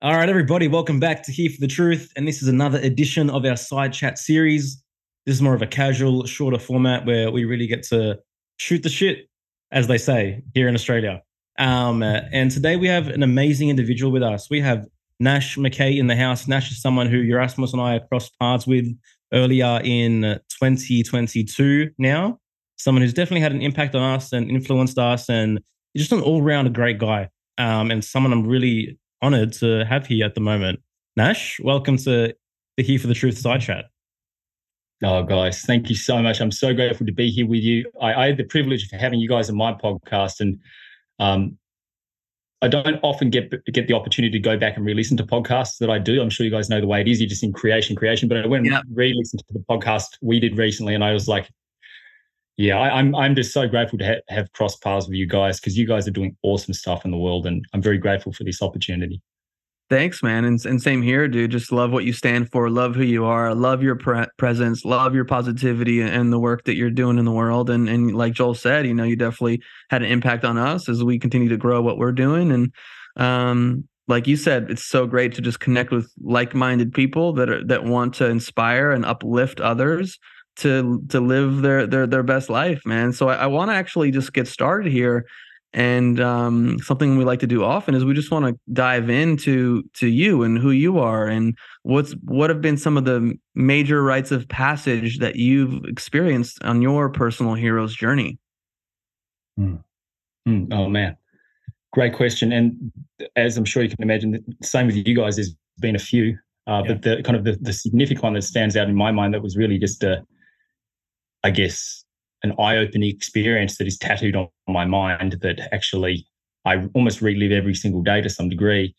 All right, everybody, welcome back to Here for the Truth. And this is another edition of our side chat series. This is more of a casual, shorter format where we really get to shoot the shit, as they say here in Australia. Um, uh, and today we have an amazing individual with us. We have Nash Mackey in the house. Nash is someone who Yerasimos and I crossed paths with earlier in 2022 now. Someone who's definitely had an impact on us and influenced us, and just an all round great guy. Um, and someone I'm really honored to have here at the moment. Nash, welcome to the Here for the Truth side chat. Oh, guys, thank you so much. I'm so grateful to be here with you. I, I had the privilege of having you guys on my podcast, and um, I don't often get get the opportunity to go back and re-listen to podcasts that I do. I'm sure you guys know the way it is. You're just in creation, creation. But I went and re-listened to the podcast we did recently, and I was like, yeah, I, am I'm, I'm just so grateful to ha- have crossed paths with you guys because you guys are doing awesome stuff in the world, and I'm very grateful for this opportunity. Thanks, man, and and same here, dude. Just love what you stand for, love who you are, love your pre- presence, love your positivity and the work that you're doing in the world. And and like Joel said, you know, you definitely had an impact on us as we continue to grow what we're doing. And um, like you said, it's so great to just connect with like-minded people that are that want to inspire and uplift others to to live their their their best life, man. So I, I want to actually just get started here. And um, something we like to do often is we just want to dive into to you and who you are and what's what have been some of the major rites of passage that you've experienced on your personal hero's journey. Mm. Mm. Oh man, great question. And as I'm sure you can imagine, the same with you guys. There's been a few, uh, yeah. but the kind of the, the significant one that stands out in my mind that was really just a I guess, an eye-opening experience that is tattooed on my mind that actually I almost relive every single day to some degree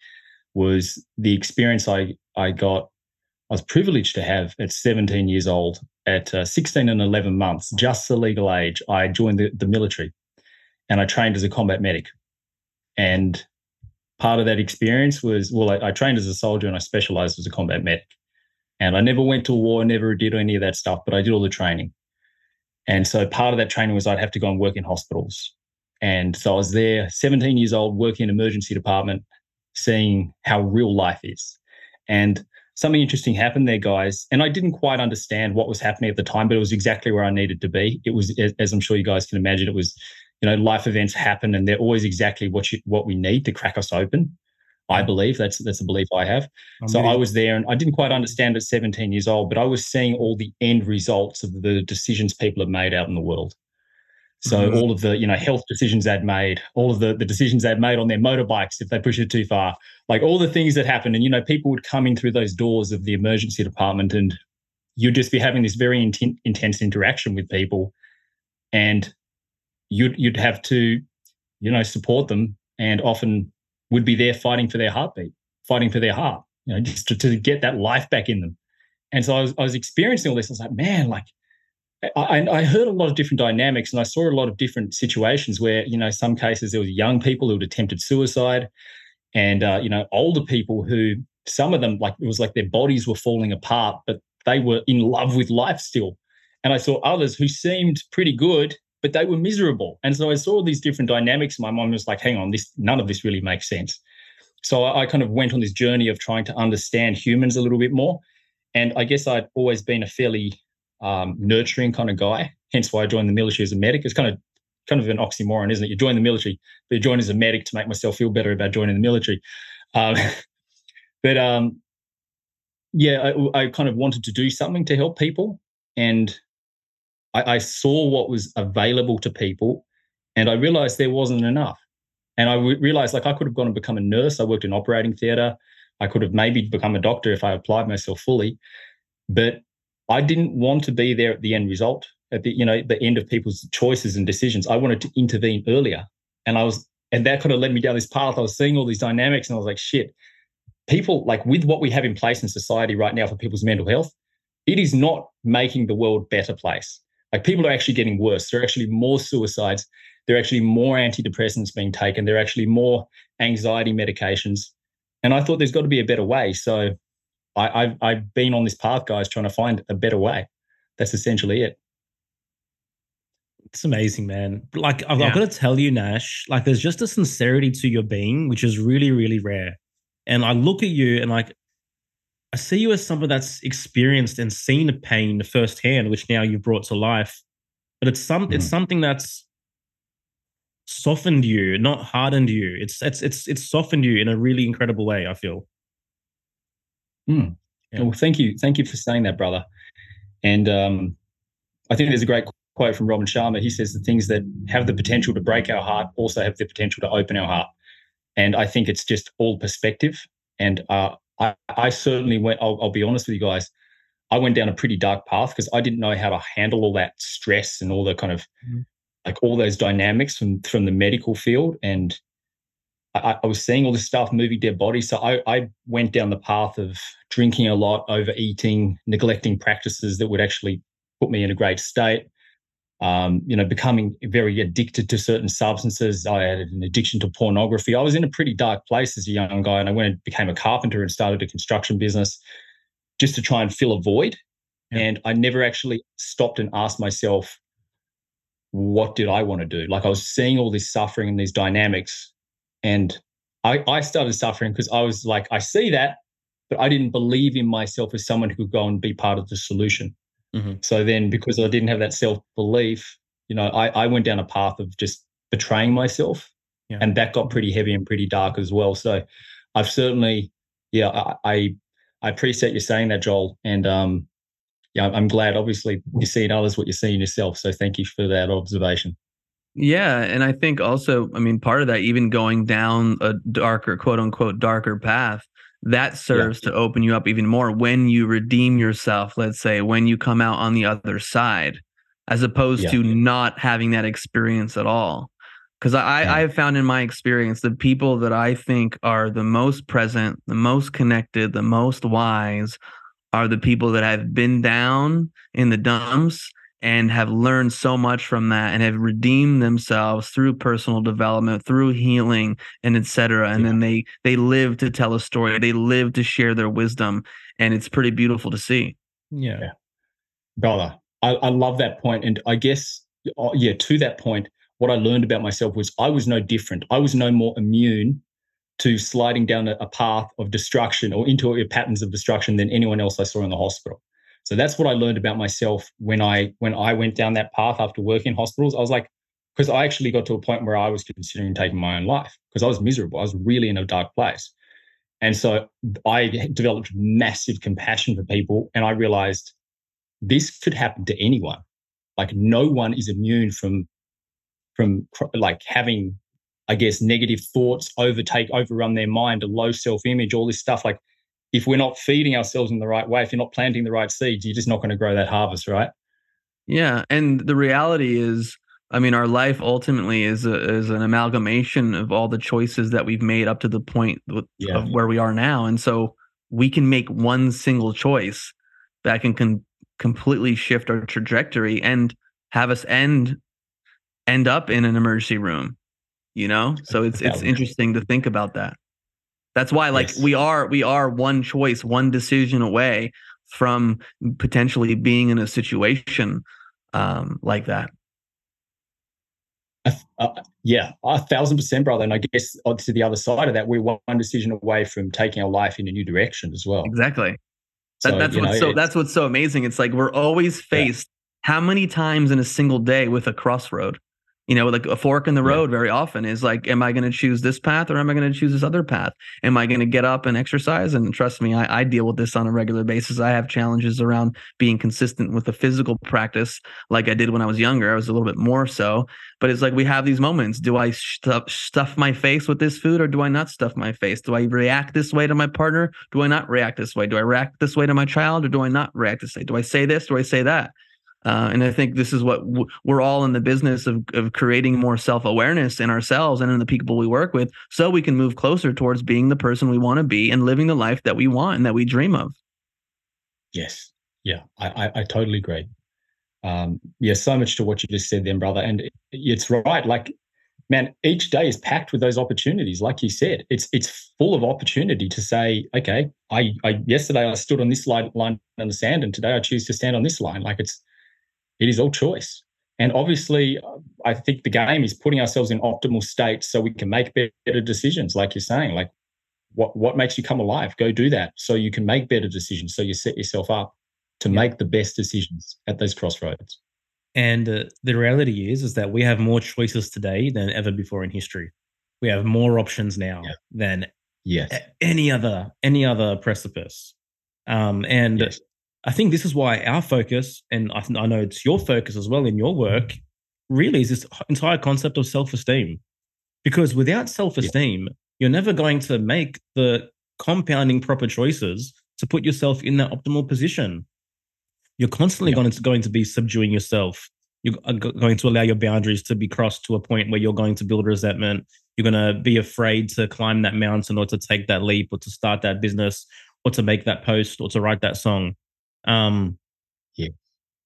was the experience I I got I was privileged to have at 17 years old at uh, 16 and 11 months just the legal age I joined the, the military and I trained as a combat medic. And part of that experience was well I, I trained as a soldier and I specialized as a combat medic. And I never went to war never did any of that stuff but I did all the training and so part of that training was I'd have to go and work in hospitals. And so I was there, 17 years old, working in emergency department, seeing how real life is. And something interesting happened there, guys. And I didn't quite understand what was happening at the time, but it was exactly where I needed to be. It was, as I'm sure you guys can imagine, it was, you know, life events happen and they're always exactly what you, what we need to crack us open. I believe that's that's a belief I have. I'm so I was there, and I didn't quite understand at 17 years old, but I was seeing all the end results of the decisions people have made out in the world. So mm-hmm. all of the you know health decisions they'd made, all of the the decisions they'd made on their motorbikes if they pushed it too far, like all the things that happened, and you know people would come in through those doors of the emergency department, and you'd just be having this very inten- intense interaction with people, and you'd you'd have to you know support them, and often would be there fighting for their heartbeat, fighting for their heart, you know, just to, to get that life back in them. And so I was, I was experiencing all this. I was like, man, like I, I, heard a lot of different dynamics and I saw a lot of different situations where, you know, some cases there was young people who had attempted suicide and, uh, you know, older people who some of them, like it was like their bodies were falling apart, but they were in love with life still. And I saw others who seemed pretty good but they were miserable. And so I saw these different dynamics. My mom was like, hang on, this none of this really makes sense. So I, I kind of went on this journey of trying to understand humans a little bit more. And I guess I'd always been a fairly um, nurturing kind of guy, hence why I joined the military as a medic. It's kind of kind of an oxymoron, isn't it? You join the military, but you join as a medic to make myself feel better about joining the military. Um, but um, yeah, I, I, kind of wanted to do something to help people, and I, I saw what was available to people and I realized there wasn't enough. And I realized like I could have gone and become a nurse. I worked in operating theater. I could have maybe become a doctor if I applied myself fully. But I didn't want to be there at the end result, at the, you know, the end of people's choices and decisions. I wanted to intervene earlier. And I was, and that kind of led me down this path. I was seeing all these dynamics and I was like, shit, people like with what we have in place in society right now for people's mental health, it is not making the world better place. Like people are actually getting worse. There are actually more suicides. There are actually more antidepressants being taken. There are actually more anxiety medications. And I thought there's got to be a better way. So I, have I've been on this path, guys, trying to find a better way. That's essentially it. It's amazing, man. Like I've, yeah. I've got to tell you, Nash, like there's just a sincerity to your being, which is really, really rare. And I look at you and like I see you as someone that's experienced and seen the pain firsthand, which now you've brought to life. But it's some mm-hmm. it's something that's softened you, not hardened you. It's it's it's it's softened you in a really incredible way. I feel. Mm. Yeah. Well, thank you, thank you for saying that, brother. And um, I think there's a great quote from Robin Sharma. He says the things that have the potential to break our heart also have the potential to open our heart. And I think it's just all perspective. And uh, I, I, certainly went. I'll, I'll be honest with you guys. I went down a pretty dark path because I didn't know how to handle all that stress and all the kind of mm-hmm like all those dynamics from from the medical field and I, I, was seeing all this stuff moving dead bodies so I, I went down the path of drinking a lot overeating neglecting practices that would actually put me in a great state um, you know becoming very addicted to certain substances i had an addiction to pornography i was in a pretty dark place as a young guy and i went and became a carpenter and started a construction business just to try and fill a void yeah. and i never actually stopped and asked myself what did I want to do? Like I was seeing all this suffering and these dynamics, and I, I started suffering because I was like, I see that, but I didn't believe in myself as someone who could go and be part of the solution. Mm-hmm. So then, because I didn't have that self belief, you know, I, I went down a path of just betraying myself, yeah. and that got pretty heavy and pretty dark as well. So I've certainly, yeah, I, I, I appreciate you saying that, Joel, and um, yeah, I'm glad. Obviously, you see in others what you see in yourself. So thank you for that observation. Yeah, and I think also, I mean, part of that, even going down a darker, quote unquote, darker path, that serves yeah. to open you up even more when you redeem yourself. Let's say when you come out on the other side, as opposed yeah. to not having that experience at all. Because I, yeah. I have found in my experience the people that I think are the most present, the most connected, the most wise are the people that have been down in the dumps and have learned so much from that and have redeemed themselves through personal development through healing and etc and yeah. then they they live to tell a story they live to share their wisdom and it's pretty beautiful to see yeah, yeah. brother I, I love that point and i guess uh, yeah to that point what i learned about myself was i was no different i was no more immune to sliding down a, a path of destruction or into patterns of destruction than anyone else I saw in the hospital. So that's what I learned about myself when I when I went down that path after working in hospitals. I was like, because I actually got to a point where I was considering taking my own life because I was miserable. I was really in a dark place. And so I developed massive compassion for people and I realized this could happen to anyone. Like no one is immune from from like having I guess, negative thoughts overtake, overrun their mind, a low self image, all this stuff. Like, if we're not feeding ourselves in the right way, if you're not planting the right seeds, you're just not going to grow that harvest, right? Yeah. And the reality is, I mean, our life ultimately is a, is an amalgamation of all the choices that we've made up to the point yeah. of where we are now. And so we can make one single choice that can con- completely shift our trajectory and have us end end up in an emergency room you know so it's it's interesting to think about that that's why like yes. we are we are one choice one decision away from potentially being in a situation um like that uh, yeah, a thousand percent, brother. And I guess to the other side of that, we're one decision away from taking our life in a new direction as well. Exactly. That, so, that's what's know, so that's what's so amazing. It's like we're always faced yeah. how many times in a single day with a crossroad? You know like a fork in the road very often is like am i going to choose this path or am i going to choose this other path? Am i going to get up and exercise? And trust me I, I, deal with this on a regular basis. I have challenges around being consistent with the physical practice like i did when i was younger. I was a little bit more so but it's like we have these moments. Do i stuff, stuff my face with this food or do i not stuff my face? Do i react this way to my partner? Do i not react this way? Do i react this way to my child or do i not react this way? Do i say this? Do i say that uh, and I think this is what w- we're all in the business of, of creating more self awareness in ourselves and in the people we work with, so we can move closer towards being the person we want to be and living the life that we want and that we dream of. Yes, yeah, I, I, I totally agree. Um, yeah, so much to what you just said, then, brother. And it's right. Like, man, each day is packed with those opportunities. Like you said, it's it's full of opportunity to say, okay, I, I yesterday I stood on this line, line on the sand, and today I choose to stand on this line. Like it's it is all choice. And obviously, I think the game is putting ourselves in optimal states so we can make better decisions, like you're saying. Like what what makes you come alive go do that so you can make better decisions so you set yourself up to Yeah. make the best decisions at those crossroads And uh, the reality is, is that we have more choices today than ever before in history. We have more options now Yeah. than yes any other any other precipice. Um, and yes I think this is why our focus, and I, th- I know it's your focus as well in your work, really is this entire concept of self esteem. Because without self esteem, you're never going to make the compounding proper choices to put yourself in that optimal position. You're constantly Yeah. going to going to be subduing yourself. You're going to allow your boundaries to be crossed to a point where you're going to build resentment. You're going to be afraid to climb that mountain or to take that leap or to start that business or to make that post or to write that song. Um, Yeah.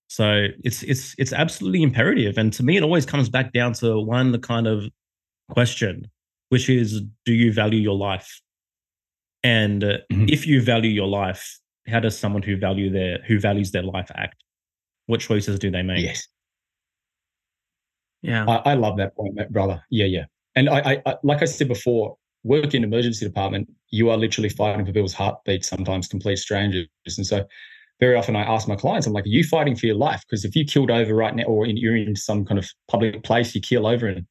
So it's it's it's absolutely imperative, and to me, it always comes back down to one the kind of question, which is, do you value your life? And uh, Mhm. if you value your life, how does someone who value their who values their life act? What choices do they make? yes Yeah. I, I love that point, brother. Yeah, yeah. And I, I, I, like I said before, work in emergency department, you are literally fighting for people's heartbeats, sometimes complete strangers. And so, very often, I ask my clients, I'm like, "Are you fighting for your life? Because if you killed over right now, or in, you're in some kind of public place, you keel over, and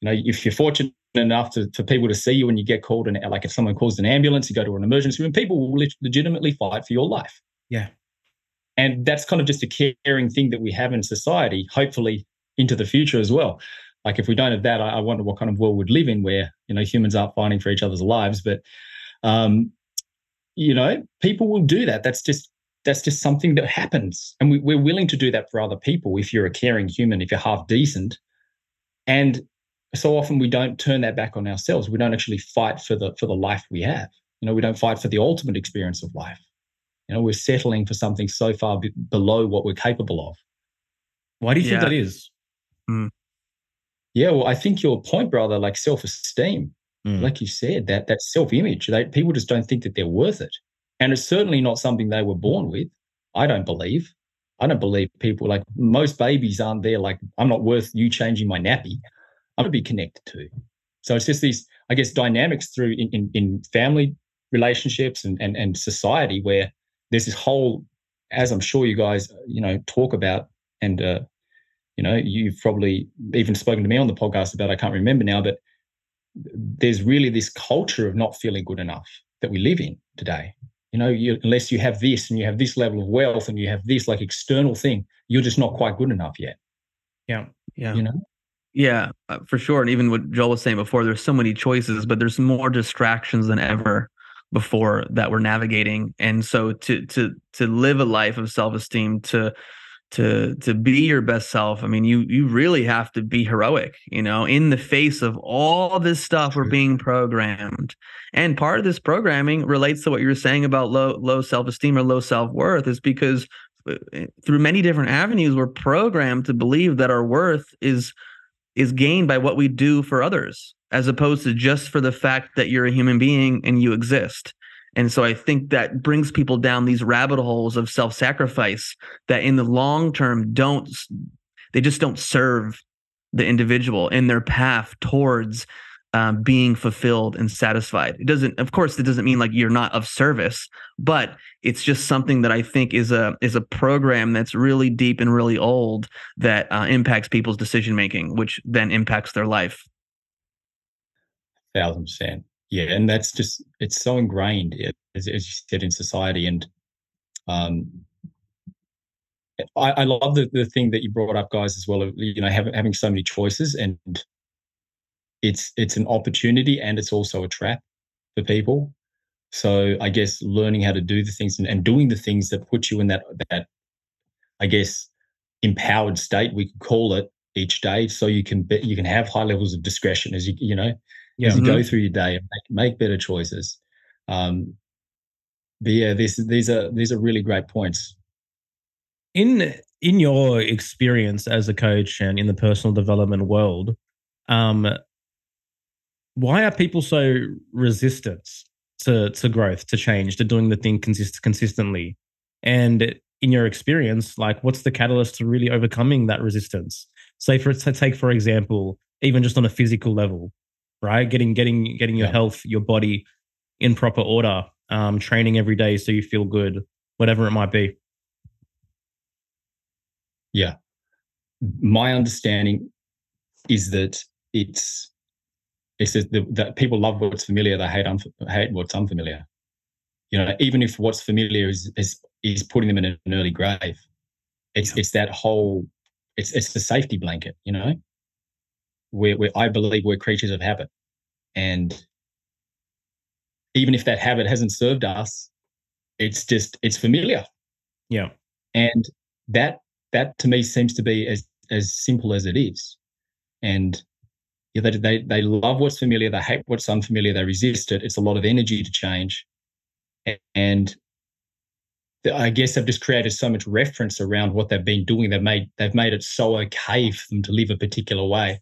you know, if you're fortunate enough to, for people to see you when you get called, and like if someone calls an ambulance, you go to an emergency room, people will leg- legitimately fight for your life. Yeah. And that's kind of just a caring thing that we have in society, hopefully into the future as well. Like if we don't have that, I, I wonder what kind of world we'd live in where, you know, humans aren't fighting for each other's lives. But um, you know, people will do that. That's just that's just something that happens. And we, we're willing to do that for other people if you're a caring human, if you're half decent. And so often we don't turn that back on ourselves. We don't actually fight for the for the life we have. You know, we don't fight for the ultimate experience of life. You know, we're settling for something so far be- below what we're capable of. Why do you think Yeah. that is? Yeah, well, I think your point, brother, like self-esteem, Mm. like you said, that that self-image, they people just don't think that they're worth it. And it's certainly not something they were born with. I don't believe. I don't believe people like most babies aren't there like, I'm not worth you changing my nappy. I'm gonna be connected to. So it's just these, I guess, dynamics through in, in, in family relationships and, and and society where there's this whole, as I'm sure you guys, you know, talk about and uh, you know, you've probably even spoken to me on the podcast about, I can't remember now, but there's really this culture of not feeling good enough that we live in today. You know, you, unless you have this and you have this level of wealth and you have this like external thing, you're just not quite good enough yet. Yeah. Yeah. You know? Yeah, uh, for sure. And even what Joel was saying before, there's so many choices, but there's more distractions than ever before that we're navigating. And so to to to live a life of self-esteem, to to to be your best self, I mean, you you really have to be heroic, you know, in the face of all this stuff we're being programmed. And part of this programming relates to what you were saying about low low self-esteem or low self-worth is because uh, through many different avenues we're programmed to believe that our worth is is gained by what we do for others as opposed to just for the fact that you're a human being and you exist and so i think that brings people down these rabbit holes of self-sacrifice that in the long term don't they just don't serve the individual in their path towards um, being fulfilled and satisfied it doesn't of course it doesn't mean like you're not of service but it's just something that i think is a is a program that's really deep and really old that uh, impacts people's decision making which then impacts their life Thousand percent. Yeah. And that's just, it's so ingrained, as, as you said, in society. And um, I, I love the, the thing that you brought up, guys, as well, of, you know, having, having so many choices and it's, it's an opportunity and it's also a trap for people. So I guess learning how to do the things and, and doing the things that put you in that, that, I guess, empowered state, we could call it each day. So you can, be, you can have high levels of discretion as you, you know, Yeah. as you go through your day and make, make better choices. Um, but yeah, this, these are these are really great points. in in your experience as a coach and in the personal development world um why are people so resistant to to growth to change to doing the thing consist- consistently and in your experience like what's the catalyst to really overcoming that resistance say for to take for example even just on a physical level right getting getting getting your Yeah. health your body in proper order, um, training every day so you feel good, whatever it might be. Yeah. My understanding is that it's it's that, that people love what's familiar, they hate unf- hate what's unfamiliar. You know, even if what's familiar is is, is putting them in an early grave, it's yeah. it's that whole it's it's the safety blanket. You know, where where I believe we're creatures of habit, and even if that habit hasn't served us, it's just it's familiar. Yeah, and that that to me seems to be as as simple as it is, and yeah, they, they they love what's familiar, they hate what's unfamiliar, they resist it. It's a lot of energy to change, and I guess they've just created so much reference around what they've been doing. They've made they've made it so okay for them to live a particular way,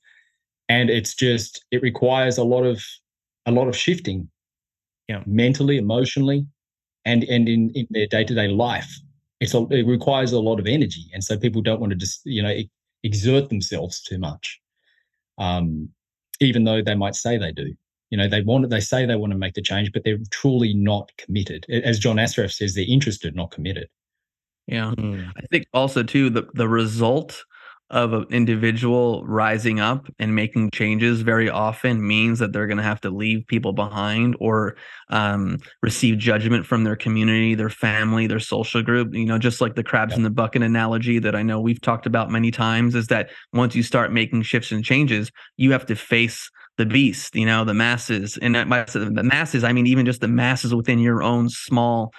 and it's just it requires a lot of a lot of shifting, yeah, mentally, emotionally, and and in in their day to day life. It's a, it requires a lot of energy, and so people don't want to just you know exert themselves too much, um, even though they might say they do. You know they want they say they want to make the change but they're truly not committed. As john assaraf says they're interested not committed. Yeah. Mm. i think also too the the result of an individual rising up and making changes very often means that they're going to have to leave people behind or um, receive judgment from their community, their family, their social group. You know, just like the crabs in the bucket analogy that I know we've talked about many times, is that once you start making shifts and changes, you have to face the beast, you know, the masses. And by the masses, I mean even just the masses within your own small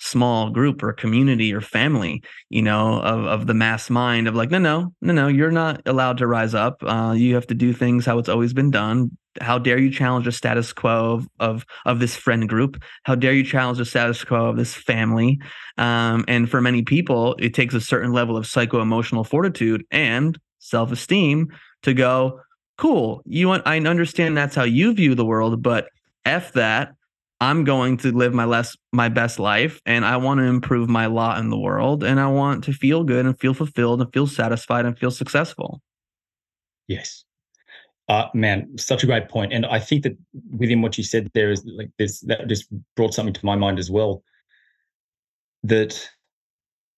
small group or community or family, you know, of, of the mass mind of like, no, no, no, no, you're not allowed to rise up. Uh, you have to do things how it's always been done. How dare you challenge the status quo of, of, of this friend group? How dare you challenge the status quo of this family? Um, and for many people, it takes a certain level of psycho emotional fortitude and self esteem to go, cool. You want I understand that's how you view the world, but F that. I'm going to live my less my best life and I want to improve my lot in the world and I want to feel good and feel fulfilled and feel satisfied and feel successful. Yes. Uh, man, such a great point. And I think that within what you said there is like this that just brought something to my mind as well. That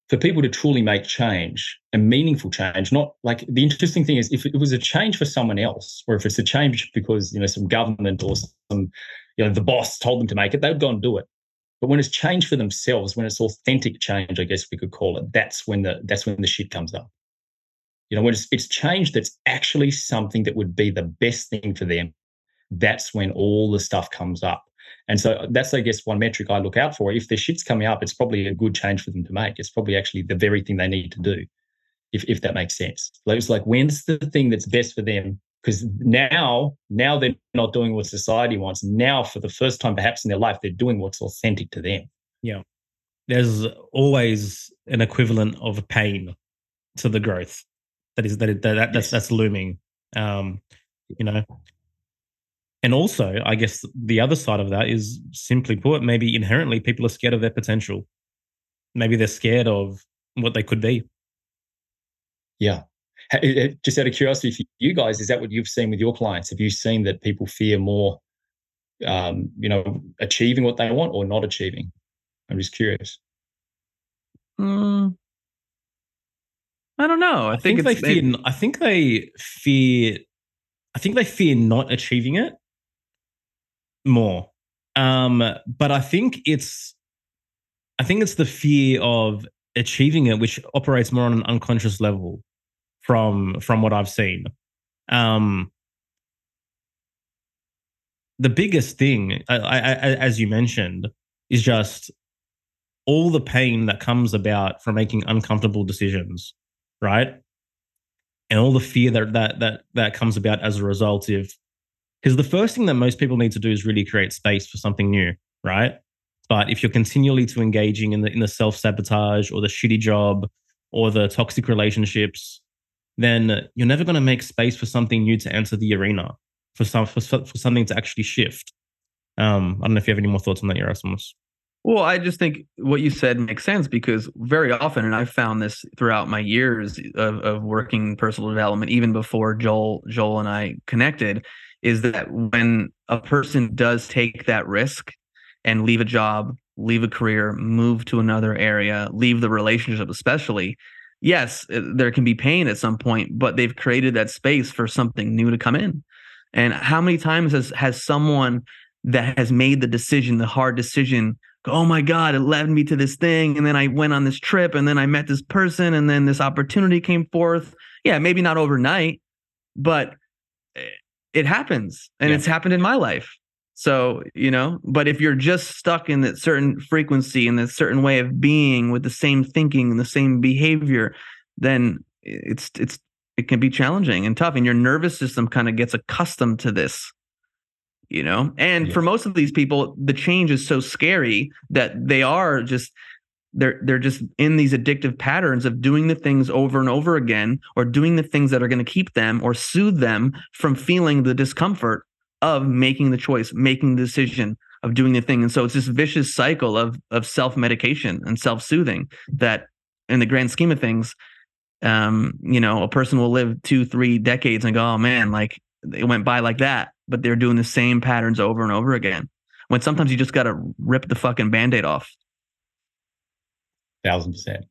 for people to truly make change and meaningful change, not like the interesting thing is if it was a change for someone else, or if it's a change because you know some government or some you know the boss told them to make it, they'd go and do it. But when it's change for themselves, when it's authentic change, I guess we could call it, that's when the that's when the shit comes up. You know, when it's it's change that's actually something that would be the best thing for them, that's when all the stuff comes up. And so uh, that's, I guess, one metric I look out for. If their shit's coming up, it's probably a good change for them to make. It's probably actually the very thing they need to do, if, if that makes sense. It's like, when's the thing that's best for them? Because now, now they're not doing what society wants. Now, for the first time, perhaps in their life, they're doing what's authentic to them. Yeah. There's always an equivalent of pain to the growth that is that, that, that that's yes. that's looming. Um, you know, and also, I guess the other side of that is simply put, maybe inherently people are scared of their potential. Maybe they're scared of what they could be. Yeah. Just out of curiosity for you guys, is that what you've seen with your clients? Have you seen that people fear more, um, you know, achieving what they want or not achieving? I'm just curious. Mm, I don't know. I, I think, think they fear. I think they fear. I think they fear not achieving it more. Um, but I think it's I think it's the fear of achieving it which operates more on an unconscious level from from what I've seen. Um, the biggest thing, I, I, as you mentioned, is just all the pain that comes about from making uncomfortable decisions, right? And all the fear that that that that comes about as a result of because the first thing that most people need to do is really create space for something new, right? But if you're continually to engaging in the in the self sabotage or the shitty job or the toxic relationships, then you're never going to make space for something new to enter the arena for some for, for something to actually shift. Um, I don't know if you have any more thoughts on that, Yerasimos. Well, I just think what you said makes sense because very often, and I've found this throughout my years of, of working personal development, even before Joel, Joel and I connected, is that when a person does take that risk and leave a job, leave a career, move to another area, leave the relationship, especially. Yes, uh, there can be pain at some point, but they've created that space for something new to come in. And how many times has has someone that has made the decision, the hard decision, go, oh my God, it led me to this thing. And then I went on this trip and then I met this person and then this opportunity came forth. Yeah, maybe not overnight, but eh, it happens. And yeah. it's happened in my life. So, you know, but if you're just stuck in that certain frequency and that certain way of being with the same thinking and the same behavior, then it's it's it can be challenging and tough and your nervous system kind of gets accustomed to this you know and yeah. for most of these people the change is so scary that they are just they're they're just in these addictive patterns of doing the things over and over again or doing the things that are going to keep them or soothe them from feeling the discomfort of making the choice making the decision of doing the thing and so it's this vicious cycle of of self-medication and self-soothing that in the grand scheme of things um you know a person will live two three decades and go oh man like it went by like that but they're doing the same patterns over and over again. When sometimes you just got to rip the fucking band-aid off. Thousand percent.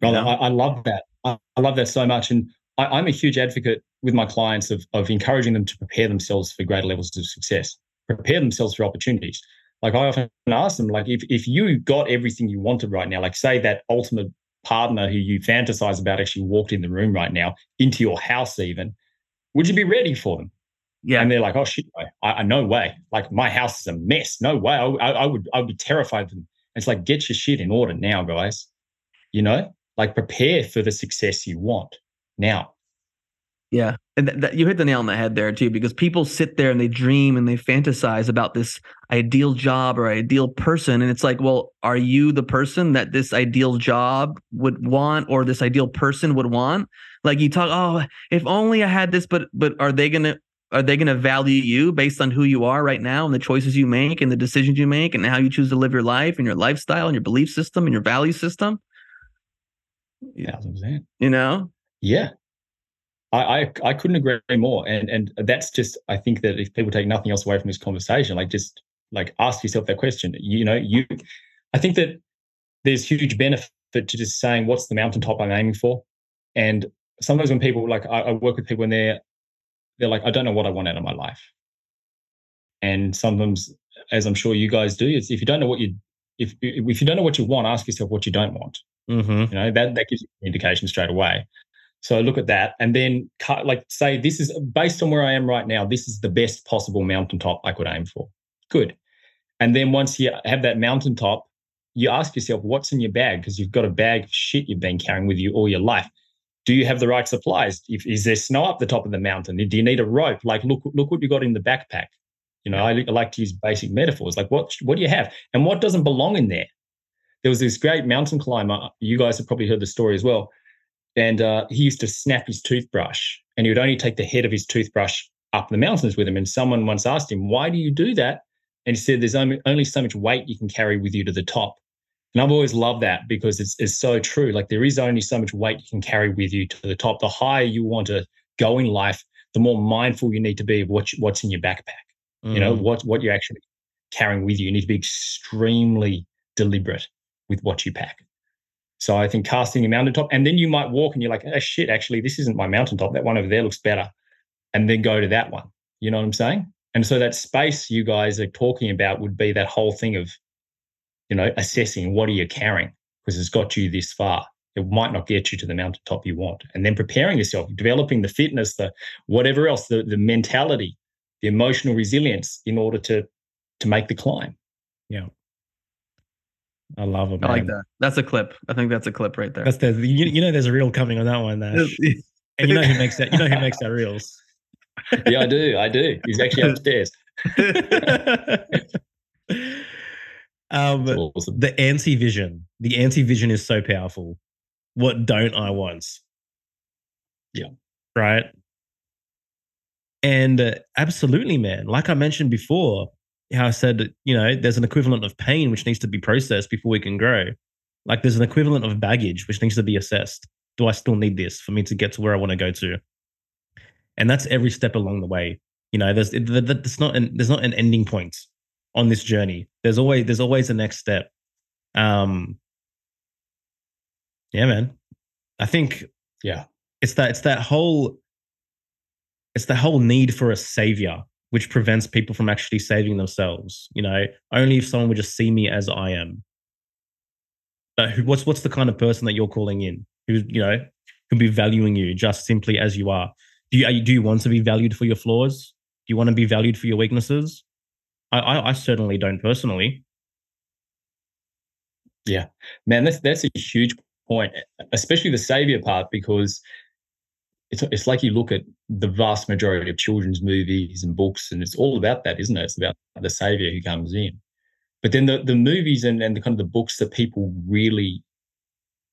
Brother, I, I, love that. I, I, love that so much. And I, am a huge advocate with my clients of, of encouraging them to prepare themselves for greater levels of success, prepare themselves for opportunities. Like I often ask them, like if, if you got everything you wanted right now, like say that ultimate partner who you fantasize about actually walked in the room right now into your house even, would you be ready for them? Yeah. And they're like, oh shit, I, I no way. Like my house is a mess. No way. I, I, I would I would be terrified of them. It's like get your shit in order now, guys. You know, like prepare for the success you want now. Yeah, and th- th- you hit the nail on the head there too, because people sit there and they dream and they fantasize about this ideal job or ideal person, and it's like, well, are you the person that this ideal job would want or this ideal person would want? Like you talk, oh, if only I had this, but but are they gonna are they going to value you based on who you are right now and the choices you make and the decisions you make and how you choose to live your life and your lifestyle and your belief system and your value system? Yeah, I'm saying. you know. Yeah, I, I I couldn't agree more. And and that's just I think that if people take nothing else away from this conversation, like just like ask yourself that question. You know, you I think that there's huge benefit to just saying what's the mountaintop I'm aiming for. And sometimes when people like I, I work with people and they're they're like, I don't know what I want out of my life. And sometimes, as I'm sure you guys do, is if you don't know what you if if you don't know what you want, ask yourself what you don't want. Mm-hmm. You know that that gives you an indication straight away. So look at that, and then like say this is based on where I am right now. This is the best possible mountaintop I could aim for. Good. And then once you have that mountaintop, you ask yourself what's in your bag because you've got a bag of shit you've been carrying with you all your life do you have the right supplies? If, is there snow up the top of the mountain? Do you need a rope? Like, look, look what you got in the backpack. You know, I, I like to use basic metaphors. Like, what, what do you have, and what doesn't belong in there? There was this great mountain climber. You guys have probably heard the story as well. And uh, he used to snap his toothbrush, and he would only take the head of his toothbrush up the mountains with him. And someone once asked him, "Why do you do that?" And he said, "There's only, only so much weight you can carry with you to the top." And I've always loved that because it's, it's so true. Like there is only so much weight you can carry with you to the top. The higher you want to go in life, the more mindful you need to be of what you, what's in your backpack. Mm. You know, mm. what what you're actually carrying with you. You need to be extremely deliberate with what you pack. So I think casting a mountaintop, and then you might walk and you're like, oh shit, actually, this isn't my mountaintop. That one over there looks better. And then go to that one. You know what I'm saying? And so that space you guys are talking about would be that whole thing of you know, assessing what are you carrying because it's got you this far. It might not get you to the mountaintop you want. And then preparing yourself, developing the fitness, the whatever else, the, the mentality, the emotional resilience in order to to make the climb. Yeah. I love it. Man. I like that. That's a clip. I think that's a clip right there. That's the you, you know there's a reel coming on that one, Nash. and you know who makes that you know who makes that reels. yeah, I do. I do. He's actually upstairs. Um, awesome. The anti vision. The anti vision is so powerful. What don't I want? Yeah. Right. And uh, absolutely, man. Like I mentioned before, how I said, you know, there's an equivalent of pain which needs to be processed before we can grow. Like there's an equivalent of baggage which needs to be assessed. Do I still need this for me to get to where I want to go to? And that's every step along the way. You know, there's there's not an, there's not an ending point on this journey. There's always there's always a next step. Um, yeah, man. I think yeah, it's that it's that whole it's the whole need for a savior which prevents people from actually saving themselves. You know, only if someone would just see me as I am. But who, what's what's the kind of person that you're calling in? Who you know who be valuing you just simply as you are? Do you, you do you want to be valued for your flaws? Do you want to be valued for your weaknesses? I, I, I certainly don't personally. Yeah, man, that's that's a huge point, especially the savior part, because it's it's like you look at the vast majority of children's movies and books, and it's all about that, isn't it? It's about the savior who comes in. But then the the movies and, and the kind of the books that people really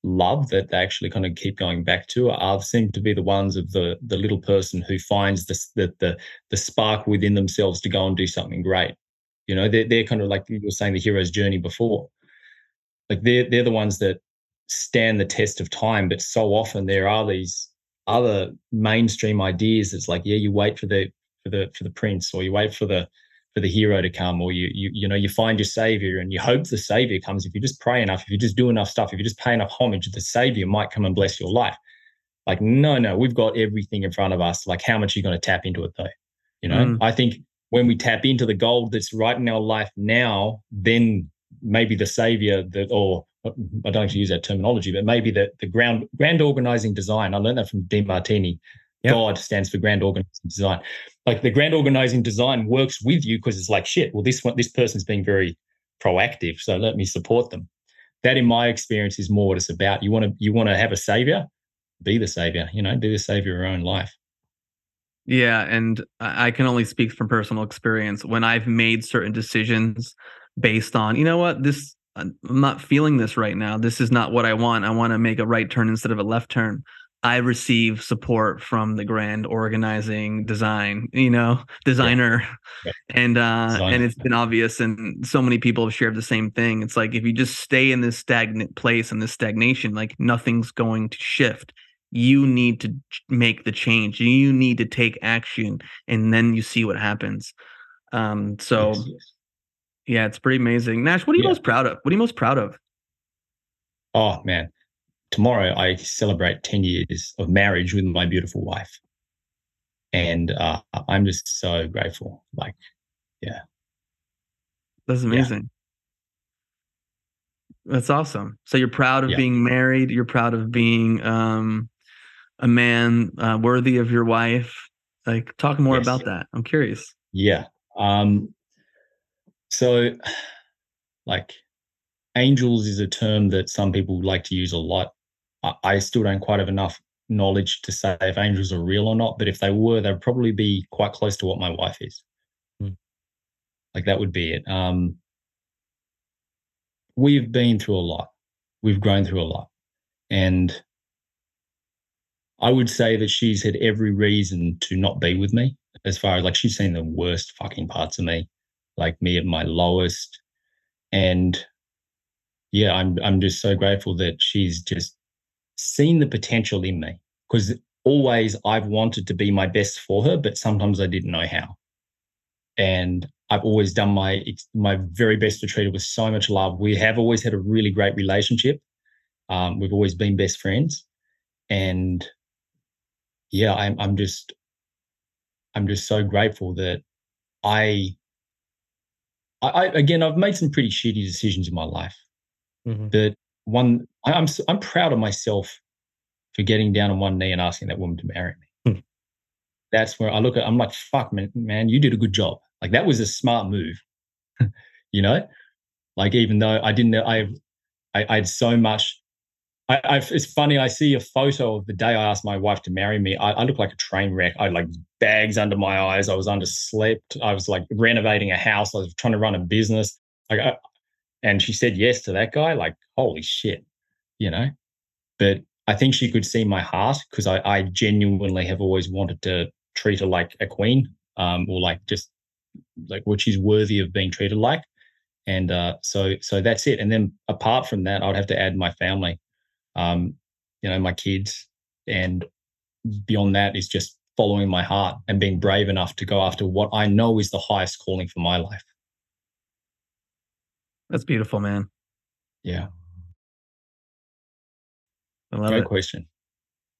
love that they actually kind of keep going back to are seem to be the ones of the the little person who finds this the the the spark within themselves to go and do something great. You know, they're they're kind of like you were saying the hero's journey before. Like they're they're the ones that stand the test of time, but so often there are these other mainstream ideas. It's like, yeah, you wait for the for the for the prince, or you wait for the for the hero to come, or you you you know you find your savior and you hope the savior comes. If you just pray enough, if you just do enough stuff, if you just pay enough homage, the savior might come and bless your life. Like, no, no, we've got everything in front of us. Like, how much are you going to tap into it though? You know, mm. I think when we tap into the gold that's right in our life now, then maybe the savior that or I don't actually use that terminology, but maybe the the ground grand organizing design. I learned that from Demartini. Yep. God stands for grand organizing design. Like the grand organizing design works with you because it's like shit. Well, this one, this person's being very proactive, so let me support them. That, in my experience, is more what it's about. You want to you want to have a savior, be the savior. You know, be the savior of your own life. Yeah, and I can only speak from personal experience. When I've made certain decisions based on, you know what, this I'm not feeling this right now. This is not what I want. I want to make a right turn instead of a left turn. I receive support from the grand organizing design, you know, designer. Yeah. And uh and it's been obvious and so many people have shared the same thing. It's like if you just stay in this stagnant place and this stagnation, like nothing's going to shift. You need to make the change. You need to take action and then you see what happens. Um so yes, yes yeah, it's pretty amazing. Nash, what are you yeah. most proud of? What are you most proud of? Oh man, tomorrow I celebrate 10 years of marriage with my beautiful wife. And uh, I'm just so grateful. Like, yeah. That's amazing. Yeah. That's awesome. So you're proud of yeah. being married. You're proud of being um, a man uh, worthy of your wife. Like, talk more yes. about that. I'm curious. Yeah. Um, so, like, angels is a term that some people like to use a lot. I, I still don't quite have enough knowledge to say if angels are real or not, but if they were, they'd probably be quite close to what my wife is. Hmm. Like, that would be it. Um, we've been through a lot, we've grown through a lot. And I would say that she's had every reason to not be with me as far as like she's seen the worst fucking parts of me like me at my lowest. And yeah, I'm I'm just so grateful that she's just seen the potential in me because always I've wanted to be my best for her, but sometimes I didn't know how. And I've always done my my very best to treat her with so much love. We have always had a really great relationship. Um, we've always been best friends, and yeah, I'm I'm just I'm just so grateful that I I, again, I've made some pretty shitty decisions in my life, mm-hmm. but one, I, I'm I'm proud of myself for getting down on one knee and asking that woman to marry me. Mm. That's where I look at. I'm like, fuck, man, man, you did a good job. Like that was a smart move, you know. Like even though I didn't, I, I, I had so much I, I've, it's funny. I see a photo of the day I asked my wife to marry me. I, I look like a train wreck. I had like bags under my eyes. I was underslept. I was like renovating a house. I was trying to run a business. Like, I, and she said yes to that guy. Like, holy shit, you know. But I think she could see my heart because I, I genuinely have always wanted to treat her like a queen, um, or like just like what she's worthy of being treated like. And uh, so, so that's it. And then apart from that, I'd have to add my family um, you know, my kids. And beyond that is just following my heart and being brave enough to go after what I know is the highest calling for my life. That's beautiful, man. Yeah. I love Great it. question.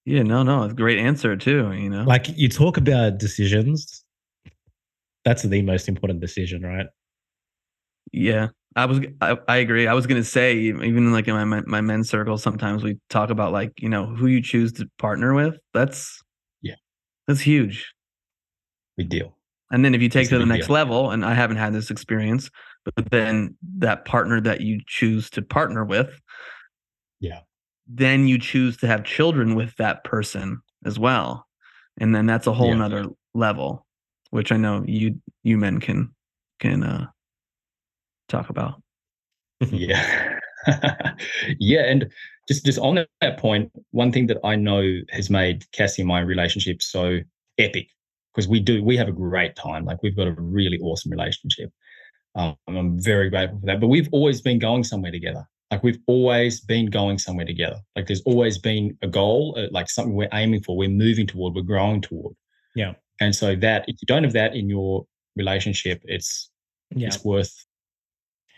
Yeah, no, no, it's a great answer too. You know, Like you talk about decisions. That's the most important decision, right? yeah, I was, I, I agree. I was gonna say, even like in my my men's circle, sometimes we talk about like you know who you choose to partner with. That's Yeah. that's huge. Big deal. And then if you take to the next deal. level, and I haven't had this experience, but then that partner that you choose to partner with, Yeah. then you choose to have children with that person as well. And then that's a whole Yeah. nother level, which I know you you men can can uh talk about. yeah yeah and just just on that, point one thing that i know has made cassie and my relationship so epic because we do we have a great time like we've got a really awesome relationship um, i'm very grateful for that but we've always been going somewhere together like we've always been going somewhere together like there's always been a goal uh, like something we're aiming for we're moving toward we're growing toward Yeah. and so that if you don't have that in your relationship it's Yeah. it's worth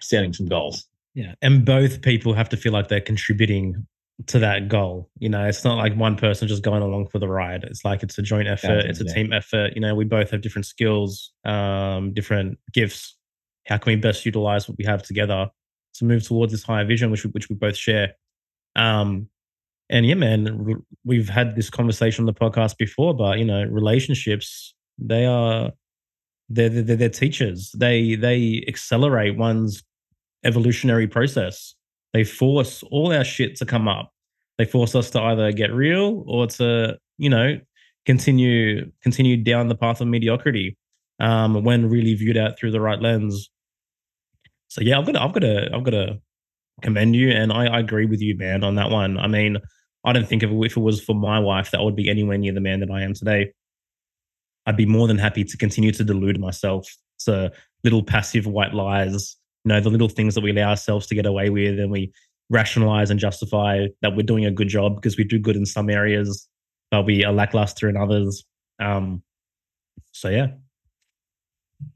setting some goals Yeah. And both people have to feel like they're contributing to that goal. You know, it's not like one person just going along for the ride. It's like it's a joint effort, it's a team effort. You know, we both have different skills, um, different gifts. How can we best utilize what we have together to move towards this higher vision, which we, which we both share? Um, and yeah, man, we've had this conversation on the podcast before, but you know, relationships they are they're they're, they're teachers. They they accelerate one's evolutionary process. They force all our shit to come up. They force us to either get real or to, you know, continue continue down the path of mediocrity. Um, when really viewed out through the right lens. So yeah, I've got to, I've got to I've got to commend you, and I, I agree with you, man, on that one. I mean, I don't think if, if it was for my wife that I would be anywhere near the man that I am today. I'd be more than happy to continue to delude myself to little passive white lies you know the little things that we allow ourselves to get away with and we rationalize and justify that we're doing a good job because we do good in some areas but we are lackluster in others um so yeah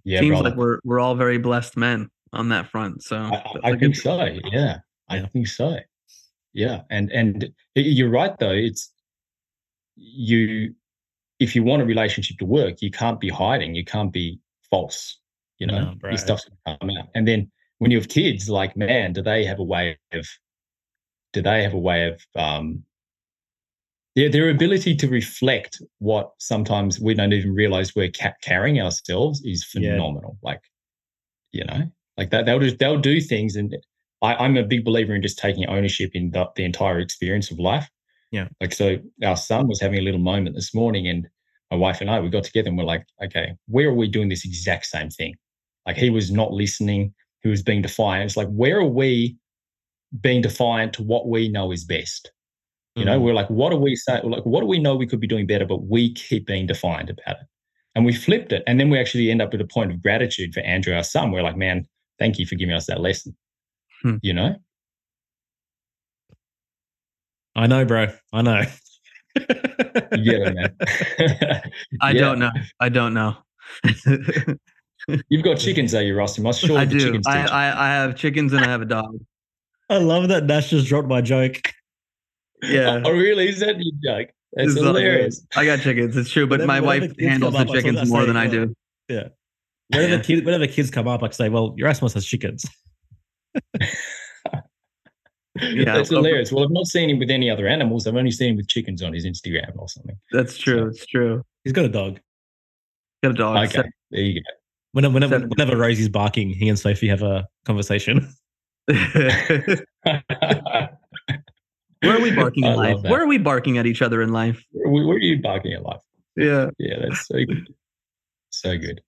yeah Seems brother. like we're we're all very blessed men on that front. So I, that's I a think so. Yeah, I think so. Yeah, and and you're right though. It's you. If you want a relationship to work, you can't be hiding. You can't be false. You know, No, your stuff's gonna come out. And then when you have kids, like man, do they have a way of? Do they have a way of? um their, their ability to reflect what sometimes we don't even realize we're ca- carrying ourselves is Yeah. phenomenal. Like, you know, like that they'll just they'll do things and I, i'm a big believer in just taking ownership in the, the entire experience of life Yeah. like so our son was having a little moment this morning and my wife and i we got together and we're like okay where are we doing this exact same thing like he was not listening. He was being defiant. It's like where are we being defiant to what we know is best? You know Mm. we're like what are we saying like what do we know we could be doing better but we keep being defiant about it? And we flipped it. And then we actually end up at a point of gratitude for andrew our son. We're like man thank you for giving us that lesson. Hmm. you know? I know bro. I know. You get it man. I Yeah. don't know. I don't know. you've got chickens are Yerasimos sure I do. chickens I, teach. I I have chickens and I have a dog. i love that nash just dropped my joke Yeah. oh really is that your joke that's It's all good. hilarious I got chickens. It's true, but Whenever- my wife kids handles the up, chickens I more say, than I uh, do. whenever, Yeah. kid, whenever kids come up i say well Yerasimos has chickens Yeah, that's hilarious well i've not seen him with any other animals i've only seen him with chickens on his instagram or something That's true. So- It's true. he's got a dog Got a dog. okay there you go whenever, whenever, rosie's barking he and sophie have a conversation Where are we barking in life? Where are we barking at each other in life? where, where are you barking at life Yeah. yeah that's so good so good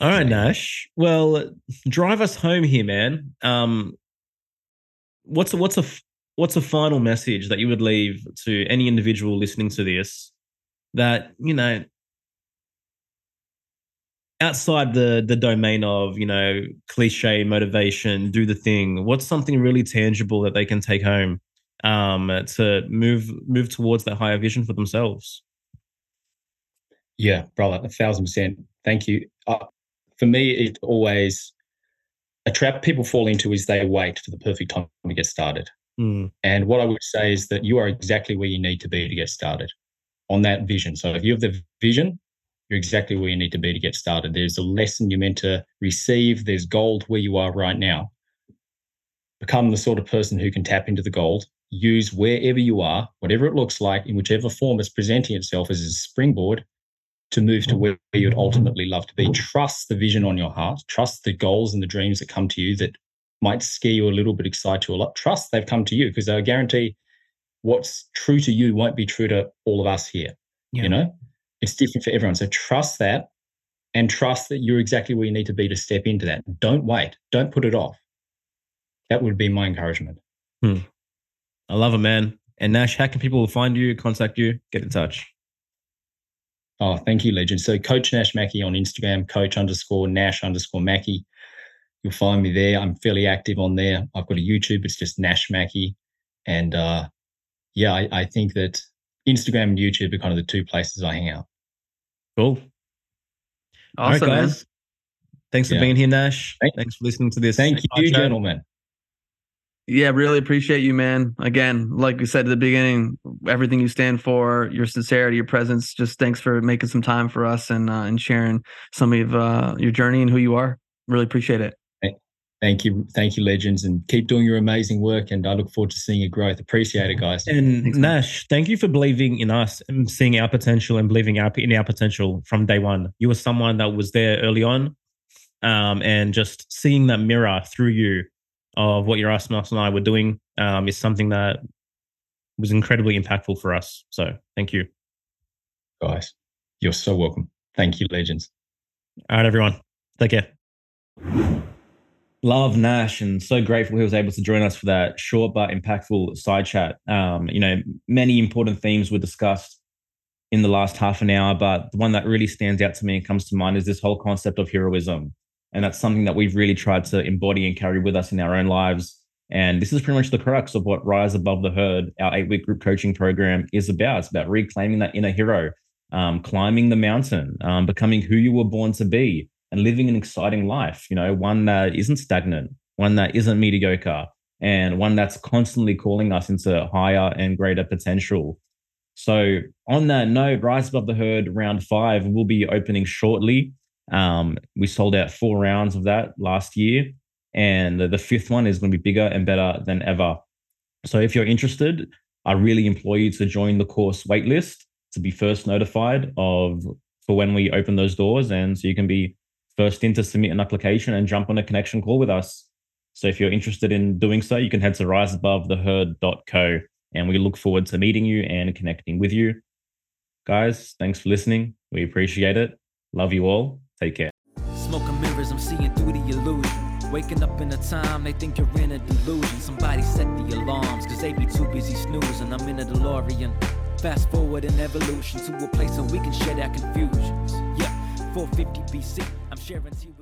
All right, Nash. Well, drive us home here, man. Um, what's a, what's a what's a final message that you would leave to any individual listening to this that you know outside the the domain of you know cliche motivation, do the thing. What's something really tangible that they can take home um, to move move towards that higher vision for themselves? Yeah, brother, a thousand percent. Thank you. Uh, for me, it always a trap people fall into is they wait for the perfect time to get started. Mm. And what I would say is that you are exactly where you need to be to get started on that vision. So if you have the vision, you're exactly where you need to be to get started. There's a lesson you're meant to receive. There's gold where you are right now. Become the sort of person who can tap into the gold. Use wherever you are, whatever it looks like, in whichever form it's presenting itself as a springboard to move to where you'd ultimately love to be. Trust the vision on your heart. Trust the goals and the dreams that come to you that might scare you a little bit, excite you a lot. Trust they've come to you because I guarantee what's true to you won't be true to all of us here. Yeah. You know, it's different for everyone. So trust that and trust that you're exactly where you need to be to step into that. Don't wait. Don't put it off. That would be my encouragement. Hmm. I love it, man. And Nash, how can people find you, contact you, get in touch? Oh, thank you, Legend. So Coach Nash Mackey on Instagram, coach underscore Nash underscore Mackey. You'll find me there. I'm fairly active on there. I've got a YouTube. It's just Nash Mackey. And uh, yeah, I, I think that Instagram and YouTube are kind of the two places I hang out. Cool. Awesome, man. Thanks for Yeah. being here, Nash. Thank- Thanks for listening to this. Thank you, chat. gentlemen. Yeah, really appreciate you, man. Again, like we said at the beginning, everything you stand for, your sincerity, your presence. Just thanks for making some time for us and uh, and sharing some of uh, your journey and who you are. Really appreciate it. Thank you. Thank you, Legends. And keep doing your amazing work. And I look forward to seeing your growth. Appreciate it, guys. And Thanks. Nash, thank you for believing in us and seeing our potential and believing our, in our potential from day one. You were someone that was there early on, um, and just seeing that mirror through you of what Yerasimos and I were doing um, is something that was incredibly impactful for us. So thank you. Guys, you're so welcome. Thank you, Legends. All right, everyone. Take care. Love Nash and so grateful he was able to join us for that short but impactful side chat. Um, you know, many important themes were discussed in the last half an hour, but the one that really stands out to me and comes to mind is this whole concept of heroism. And that's something that we've really tried to embody and carry with us in our own lives. And this is pretty much the crux of what Rise Above the Herd, our eight week group coaching program, is about. It's about reclaiming that inner hero, um, climbing the mountain, um, becoming who you were born to be, and living an exciting life, you know, one that isn't stagnant, one that isn't mediocre, and one that's constantly calling us into higher and greater potential. So, on that note, Rise Above the Herd round five will be opening shortly. Um, we sold out four rounds of that last year, and the, the fifth one is going to be bigger and better than ever. So, if you're interested, I really implore you to join the course waitlist to be first notified of for when we open those doors, and so you can be first in to submit an application and jump on a connection call with us. So if you're interested in doing so, you can head to riseabovetheherd.co and we look forward to meeting you and connecting with you. Guys, thanks for listening. We appreciate it. Love you all. Take care. Mirrors, I'm seeing through the illusion. Waking up in a time, they think you're in a delusion. Somebody set the alarms, cause they be too busy snoozing. I'm in a DeLorean. Fast forward in evolution to a place where we can share our confusions. Yeah, 450 BC, You.